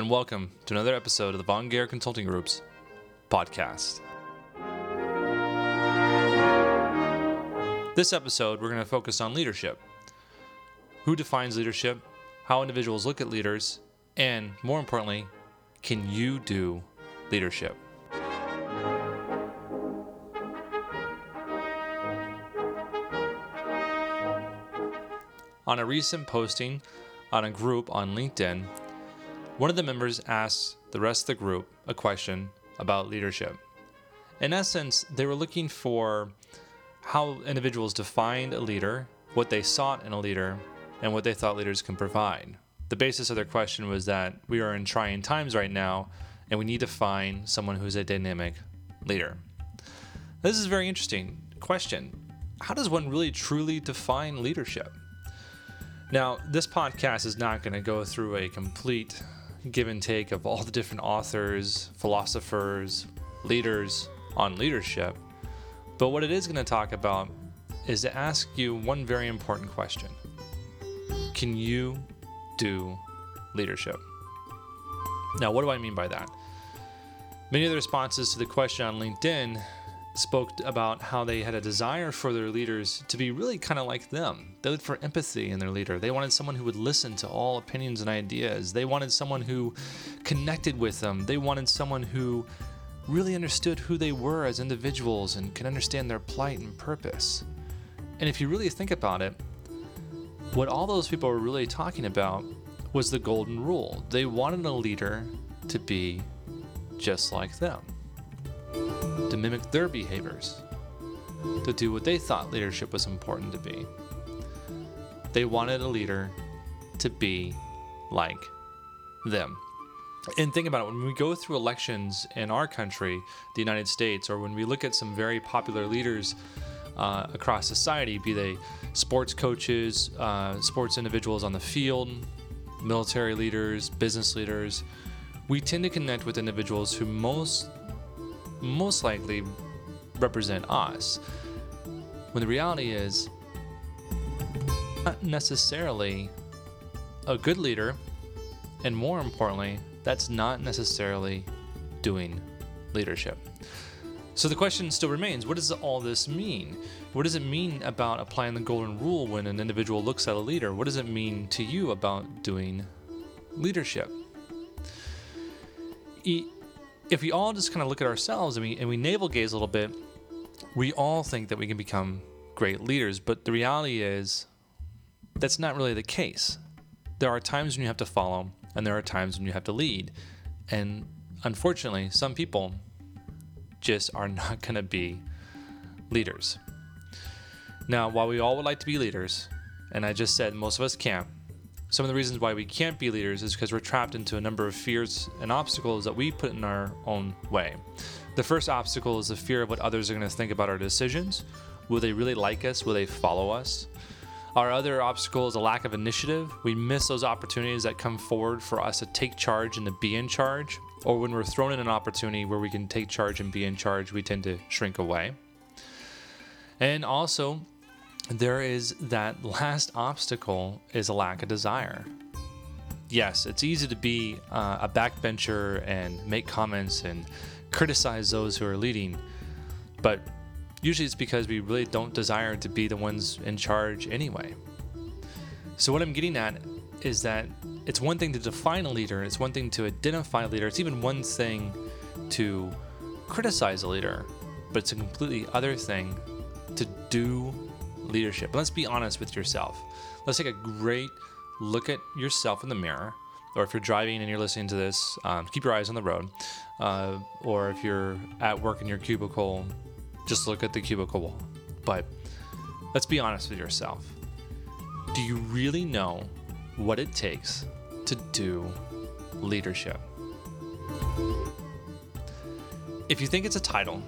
and welcome to another episode of the Von Gehr Consulting Group's podcast. This episode, we're going to focus on leadership. Who defines leadership? How individuals look at leaders? And more importantly, can you do leadership? On a recent posting on a group on LinkedIn, one of the members asked the rest of the group a question about leadership. In essence, they were looking for how individuals defined a leader, what they sought in a leader, and what they thought leaders can provide. The basis of their question was that we are in trying times right now, and we need to find someone who's a dynamic leader. This is a very interesting question. How does one really truly define leadership? Now, this podcast is not going to go through a complete give and take of all the different authors, philosophers, leaders on leadership. But what it is going to talk about is to ask you one very important question Can you do leadership? Now, what do I mean by that? Many of the responses to the question on LinkedIn spoke about how they had a desire for their leaders to be really kind of like them. They looked for empathy in their leader. They wanted someone who would listen to all opinions and ideas. They wanted someone who connected with them. They wanted someone who really understood who they were as individuals and could understand their plight and purpose. And if you really think about it, what all those people were really talking about was the golden rule. They wanted a leader to be just like them to mimic their behaviors, to do what they thought leadership was important to be. They wanted a leader to be like them. And think about it when we go through elections in our country, the United States, or when we look at some very popular leaders uh, across society, be they sports coaches, uh, sports individuals on the field, military leaders, business leaders, we tend to connect with individuals who most most likely represent us. When the reality is, not necessarily a good leader, and more importantly, that's not necessarily doing leadership. So the question still remains what does all this mean? What does it mean about applying the golden rule when an individual looks at a leader? What does it mean to you about doing leadership? If we all just kind of look at ourselves and we and we navel gaze a little bit, we all think that we can become great leaders, but the reality is that's not really the case. There are times when you have to follow and there are times when you have to lead. And unfortunately, some people just are not going to be leaders. Now, while we all would like to be leaders, and I just said most of us can't, some of the reasons why we can't be leaders is because we're trapped into a number of fears and obstacles that we put in our own way. The first obstacle is the fear of what others are going to think about our decisions. Will they really like us? Will they follow us? Our other obstacle is a lack of initiative. We miss those opportunities that come forward for us to take charge and to be in charge. Or when we're thrown in an opportunity where we can take charge and be in charge, we tend to shrink away. And also, there is that last obstacle is a lack of desire. Yes, it's easy to be uh, a backbencher and make comments and criticize those who are leading, but usually it's because we really don't desire to be the ones in charge anyway. So, what I'm getting at is that it's one thing to define a leader, it's one thing to identify a leader, it's even one thing to criticize a leader, but it's a completely other thing to do leadership. Let's be honest with yourself. Let's take a great look at yourself in the mirror. Or if you're driving and you're listening to this, um, keep your eyes on the road. Uh, or if you're at work in your cubicle, just look at the cubicle wall. But let's be honest with yourself. Do you really know what it takes to do leadership? If you think it's a title,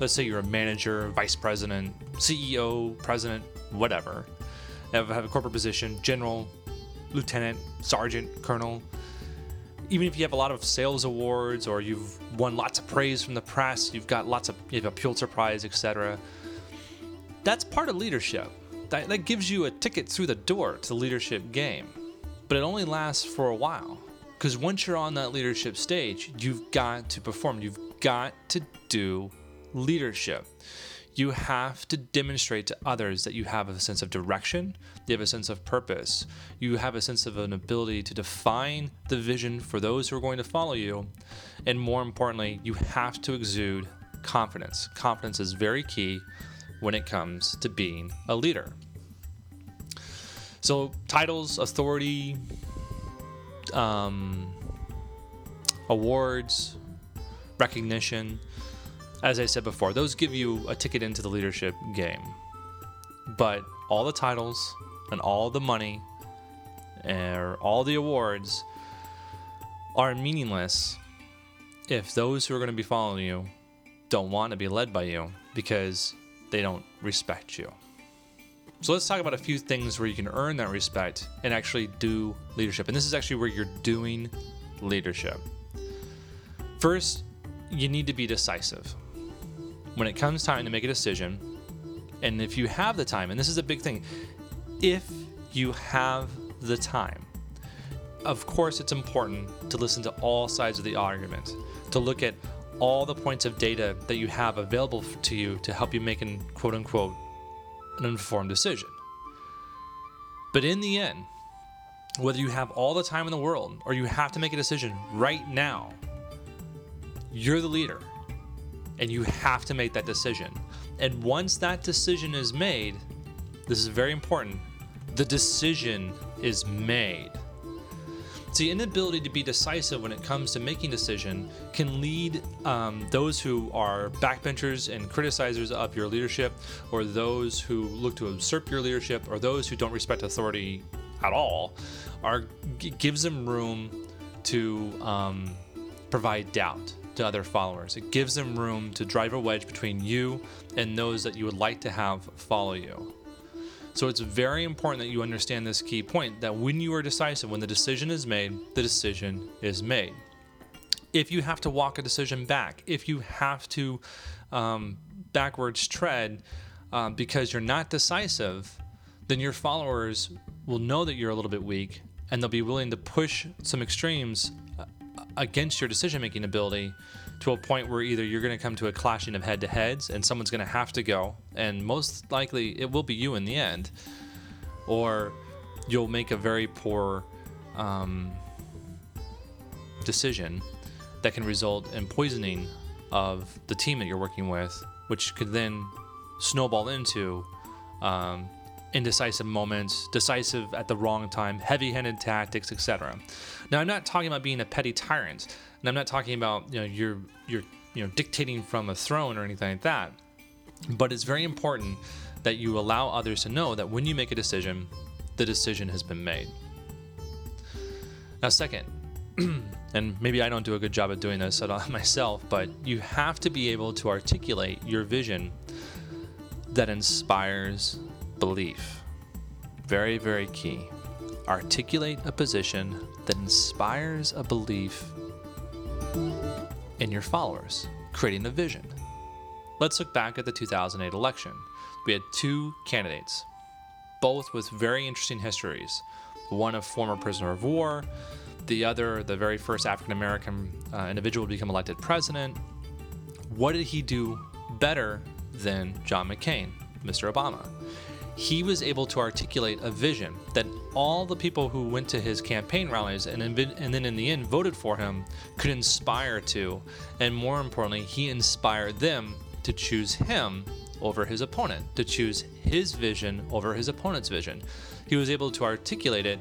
let's say you're a manager, vice president, CEO, president, whatever, have, have a corporate position, general, lieutenant, sergeant, colonel. Even if you have a lot of sales awards or you've won lots of praise from the press, you've got lots of you have a Pulitzer Prize, etc. That's part of leadership. That, that gives you a ticket through the door to the leadership game, but it only lasts for a while. Because Because once you're on that leadership stage, you've got to perform, you've got to do leadership. You have to demonstrate to others that you have a sense of direction, you have a sense of purpose, you have a sense of an ability to define the vision for those who are going to follow you, and more importantly, you have to exude confidence. Confidence is very key when it comes to being a leader. So, titles, authority, um, awards, recognition, as I said before, those give you a ticket into the leadership game. But all the titles and all the money or all the awards are meaningless if those who are going to be following you don't want to be led by you because they don't respect you. So let's talk about a few things where you can earn that respect and actually do leadership. And this is actually where you're doing leadership. First, you need to be decisive. When it comes time to make a decision, and if you have the time, and this is a big thing, if you have the time, of course, it's important to listen to all sides of the argument, to look at all the points of data that you have available to you to help you make an quote unquote an informed decision. But in the end, whether you have all the time in the world or you have to make a decision right now, you're the leader and you have to make that decision. And once that decision is made, this is very important, the decision is made. The inability to be decisive when it comes to making decision can lead um, those who are backbenchers and criticizers of your leadership, or those who look to usurp your leadership, or those who don't respect authority at all, are gives them room to um, provide doubt to other followers. It gives them room to drive a wedge between you and those that you would like to have follow you. So it's very important that you understand this key point that when you are decisive, when the decision is made, the decision is made. If you have to walk a decision back, if you have to um, backwards tread um, because you're not decisive, then your followers will know that you're a little bit weak and they'll be willing to push some extremes uh, against your decision making ability to a point where either you're going to come to a clashing of head to heads and someone's going to have to go, and most likely it will be you in the end, or you'll make a very poor um, decision that can result in poisoning of the team that you're working with, which could then snowball into um, indecisive moments, decisive at the wrong time, heavy handed tactics, etc. Now, I'm not talking about being a petty tyrant, and I'm not talking about you know you're you're you know dictating from a throne or anything like that. But it's very important that you allow others to know that when you make a decision, the decision has been made. Now, second, and maybe I don't do a good job of doing this at all myself, but you have to be able to articulate your vision that inspires belief. Very, very key. Articulate a position that inspires a belief in your followers, creating a vision. Let's look back at the 2008 election. We had two candidates, both with very interesting histories. One a former prisoner of war, the other the very first African American uh, individual to become elected president. What did he do better than John McCain, Mr. Obama? He was able to articulate a vision that all the people who went to his campaign rallies and, and then in the end voted for him could inspire to. And more importantly, he inspired them to choose him over his opponent, to choose his vision over his opponent's vision. He was able to articulate it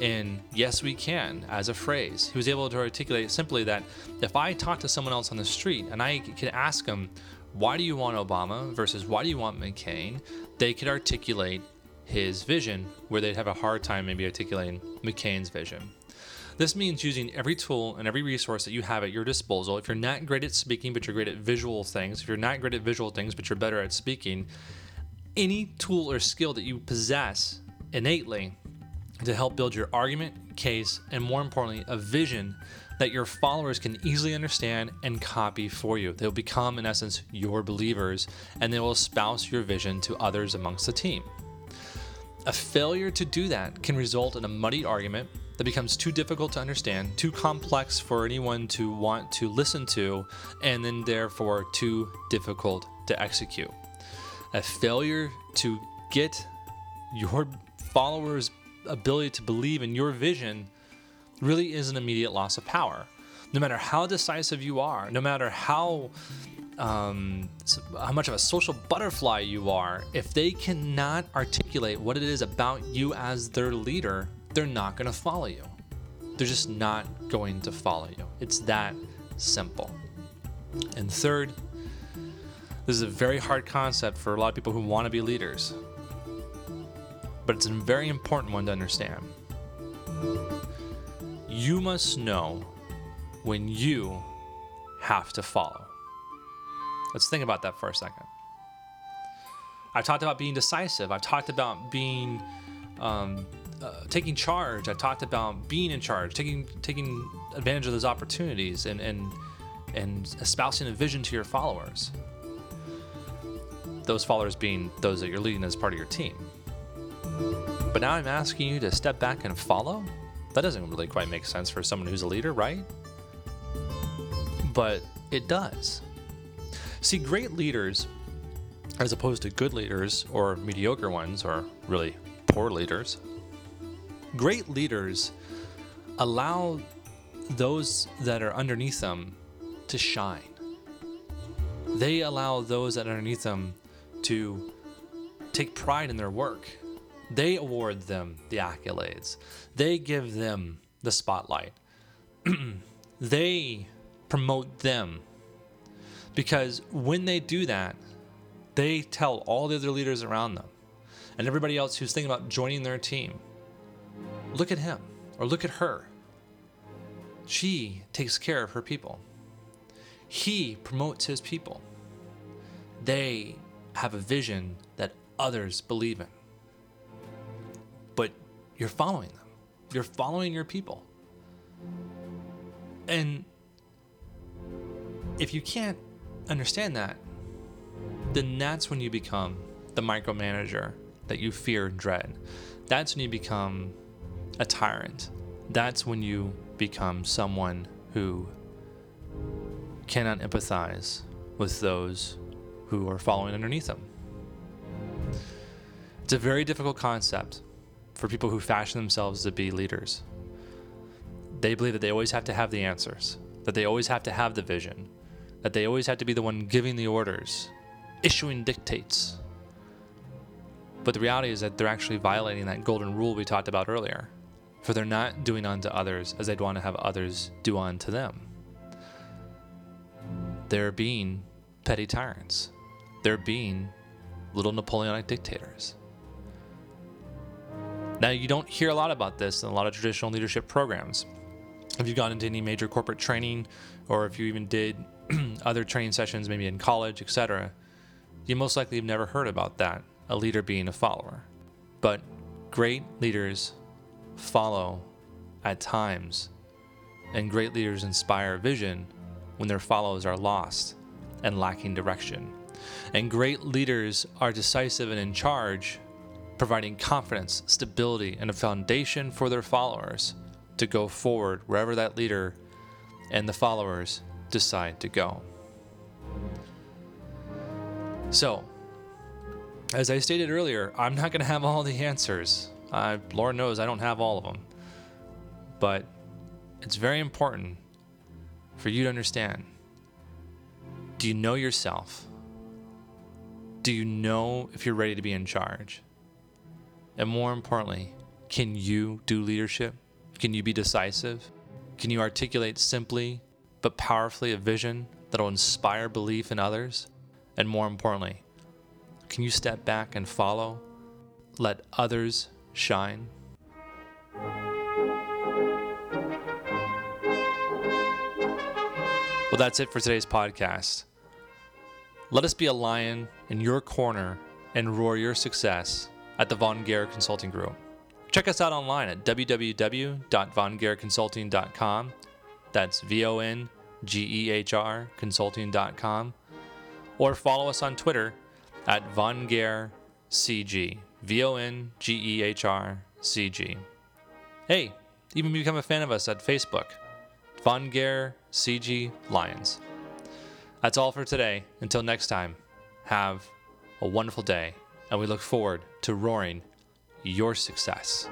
in yes we can as a phrase he was able to articulate simply that if i talk to someone else on the street and i can ask them why do you want Obama versus why do you want McCain, they could articulate his vision where they'd have a hard time maybe articulating McCain's vision. This means using every tool and every resource that you have at your disposal. If you're not great at speaking, but you're great at visual things, if you're not great at visual things, but you're better at speaking, any tool or skill that you possess innately to help build your argument, case, and more importantly, a vision that your followers can easily understand and copy for you. They'll become, in essence, your believers, and they will espouse your vision to others amongst the team. A failure to do that can result in a muddy argument that becomes too difficult to understand, too complex for anyone to want to listen to, and then therefore too difficult to execute. A failure to get your followers' ability to believe in your vision really is an immediate loss of power. No matter how decisive you are, no matter how um, how much of a social butterfly you are, if they cannot articulate what it is about you as their leader, they're not going to follow you. They're just not going to follow you. It's that simple. And third, this is a very hard concept for a lot of people who want to be leaders, but it's a very important one to understand. You must know when you have to follow. Let's think about that for a second. I've talked about being decisive. I've talked about being um, uh, taking charge. I talked about being in charge, taking taking advantage of those opportunities, and and and espousing a vision to your followers. Those followers being those that you're leading as part of your team. But now I'm asking you to step back and follow. That doesn't really quite make sense for someone who's a leader, right? But it does. See, great leaders, as opposed to good leaders or mediocre ones or really poor leaders, great leaders allow those that are underneath them to shine. They allow those that are underneath them to take pride in their work. They award them the accolades. They give them the spotlight. they promote them because when they do that, they tell all the other leaders around them and everybody else who's thinking about joining their team look at him or look at her. She takes care of her people. He promotes his people. They have a vision that others believe in. You're following them, you're following your people. And if you can't understand that, then that's when you become the micromanager that you fear and dread. That's when you become a tyrant. That's when you become someone who cannot empathize with those who are following underneath them. It's a very difficult concept for people who fashion themselves to be leaders. They believe that they always have to have the answers, that they always have to have the vision, that they always have to be the one giving the orders, issuing dictates. But the reality is that they're actually violating that golden rule we talked about earlier, for they're not doing unto others as they'd want to have others do unto them. They're being petty tyrants. They're being little Napoleonic dictators. Now, you don't hear a lot about this in a lot of traditional leadership programs. If you've gone into any major corporate training, or if you even did other training sessions, maybe in college, etc., you most likely have never heard about that a leader being a follower. But great leaders follow at times, and great leaders inspire vision when their followers are lost and lacking direction. And great leaders are decisive and in charge, providing confidence, stability, and a foundation for their followers to go forward wherever that leader and the followers decide to go. So, as I stated earlier, I'm not going to have all the answers. Uh, Lord knows I don't have all of them. But it's very important for you to understand do you know yourself? Do you know if you're ready to be in charge? And more importantly, can you do leadership? Can you be decisive? Can you articulate simply but powerfully a vision that'll inspire belief in others? And more importantly, can you step back and follow? Let others shine? Well, that's it for today's podcast. Let us be a lion in your corner and roar your success at the Von Gehr Consulting Group. Check us out online at www.vongehrconsulting.com. That's V O N G E H R consulting.com. Or follow us on Twitter at Von Gehr CG. V O N G E H R C G. Hey, even become a fan of us at Facebook. Von Gehr CG Lions. That's all for today. Until next time, have a wonderful day, and we look forward to roaring your success.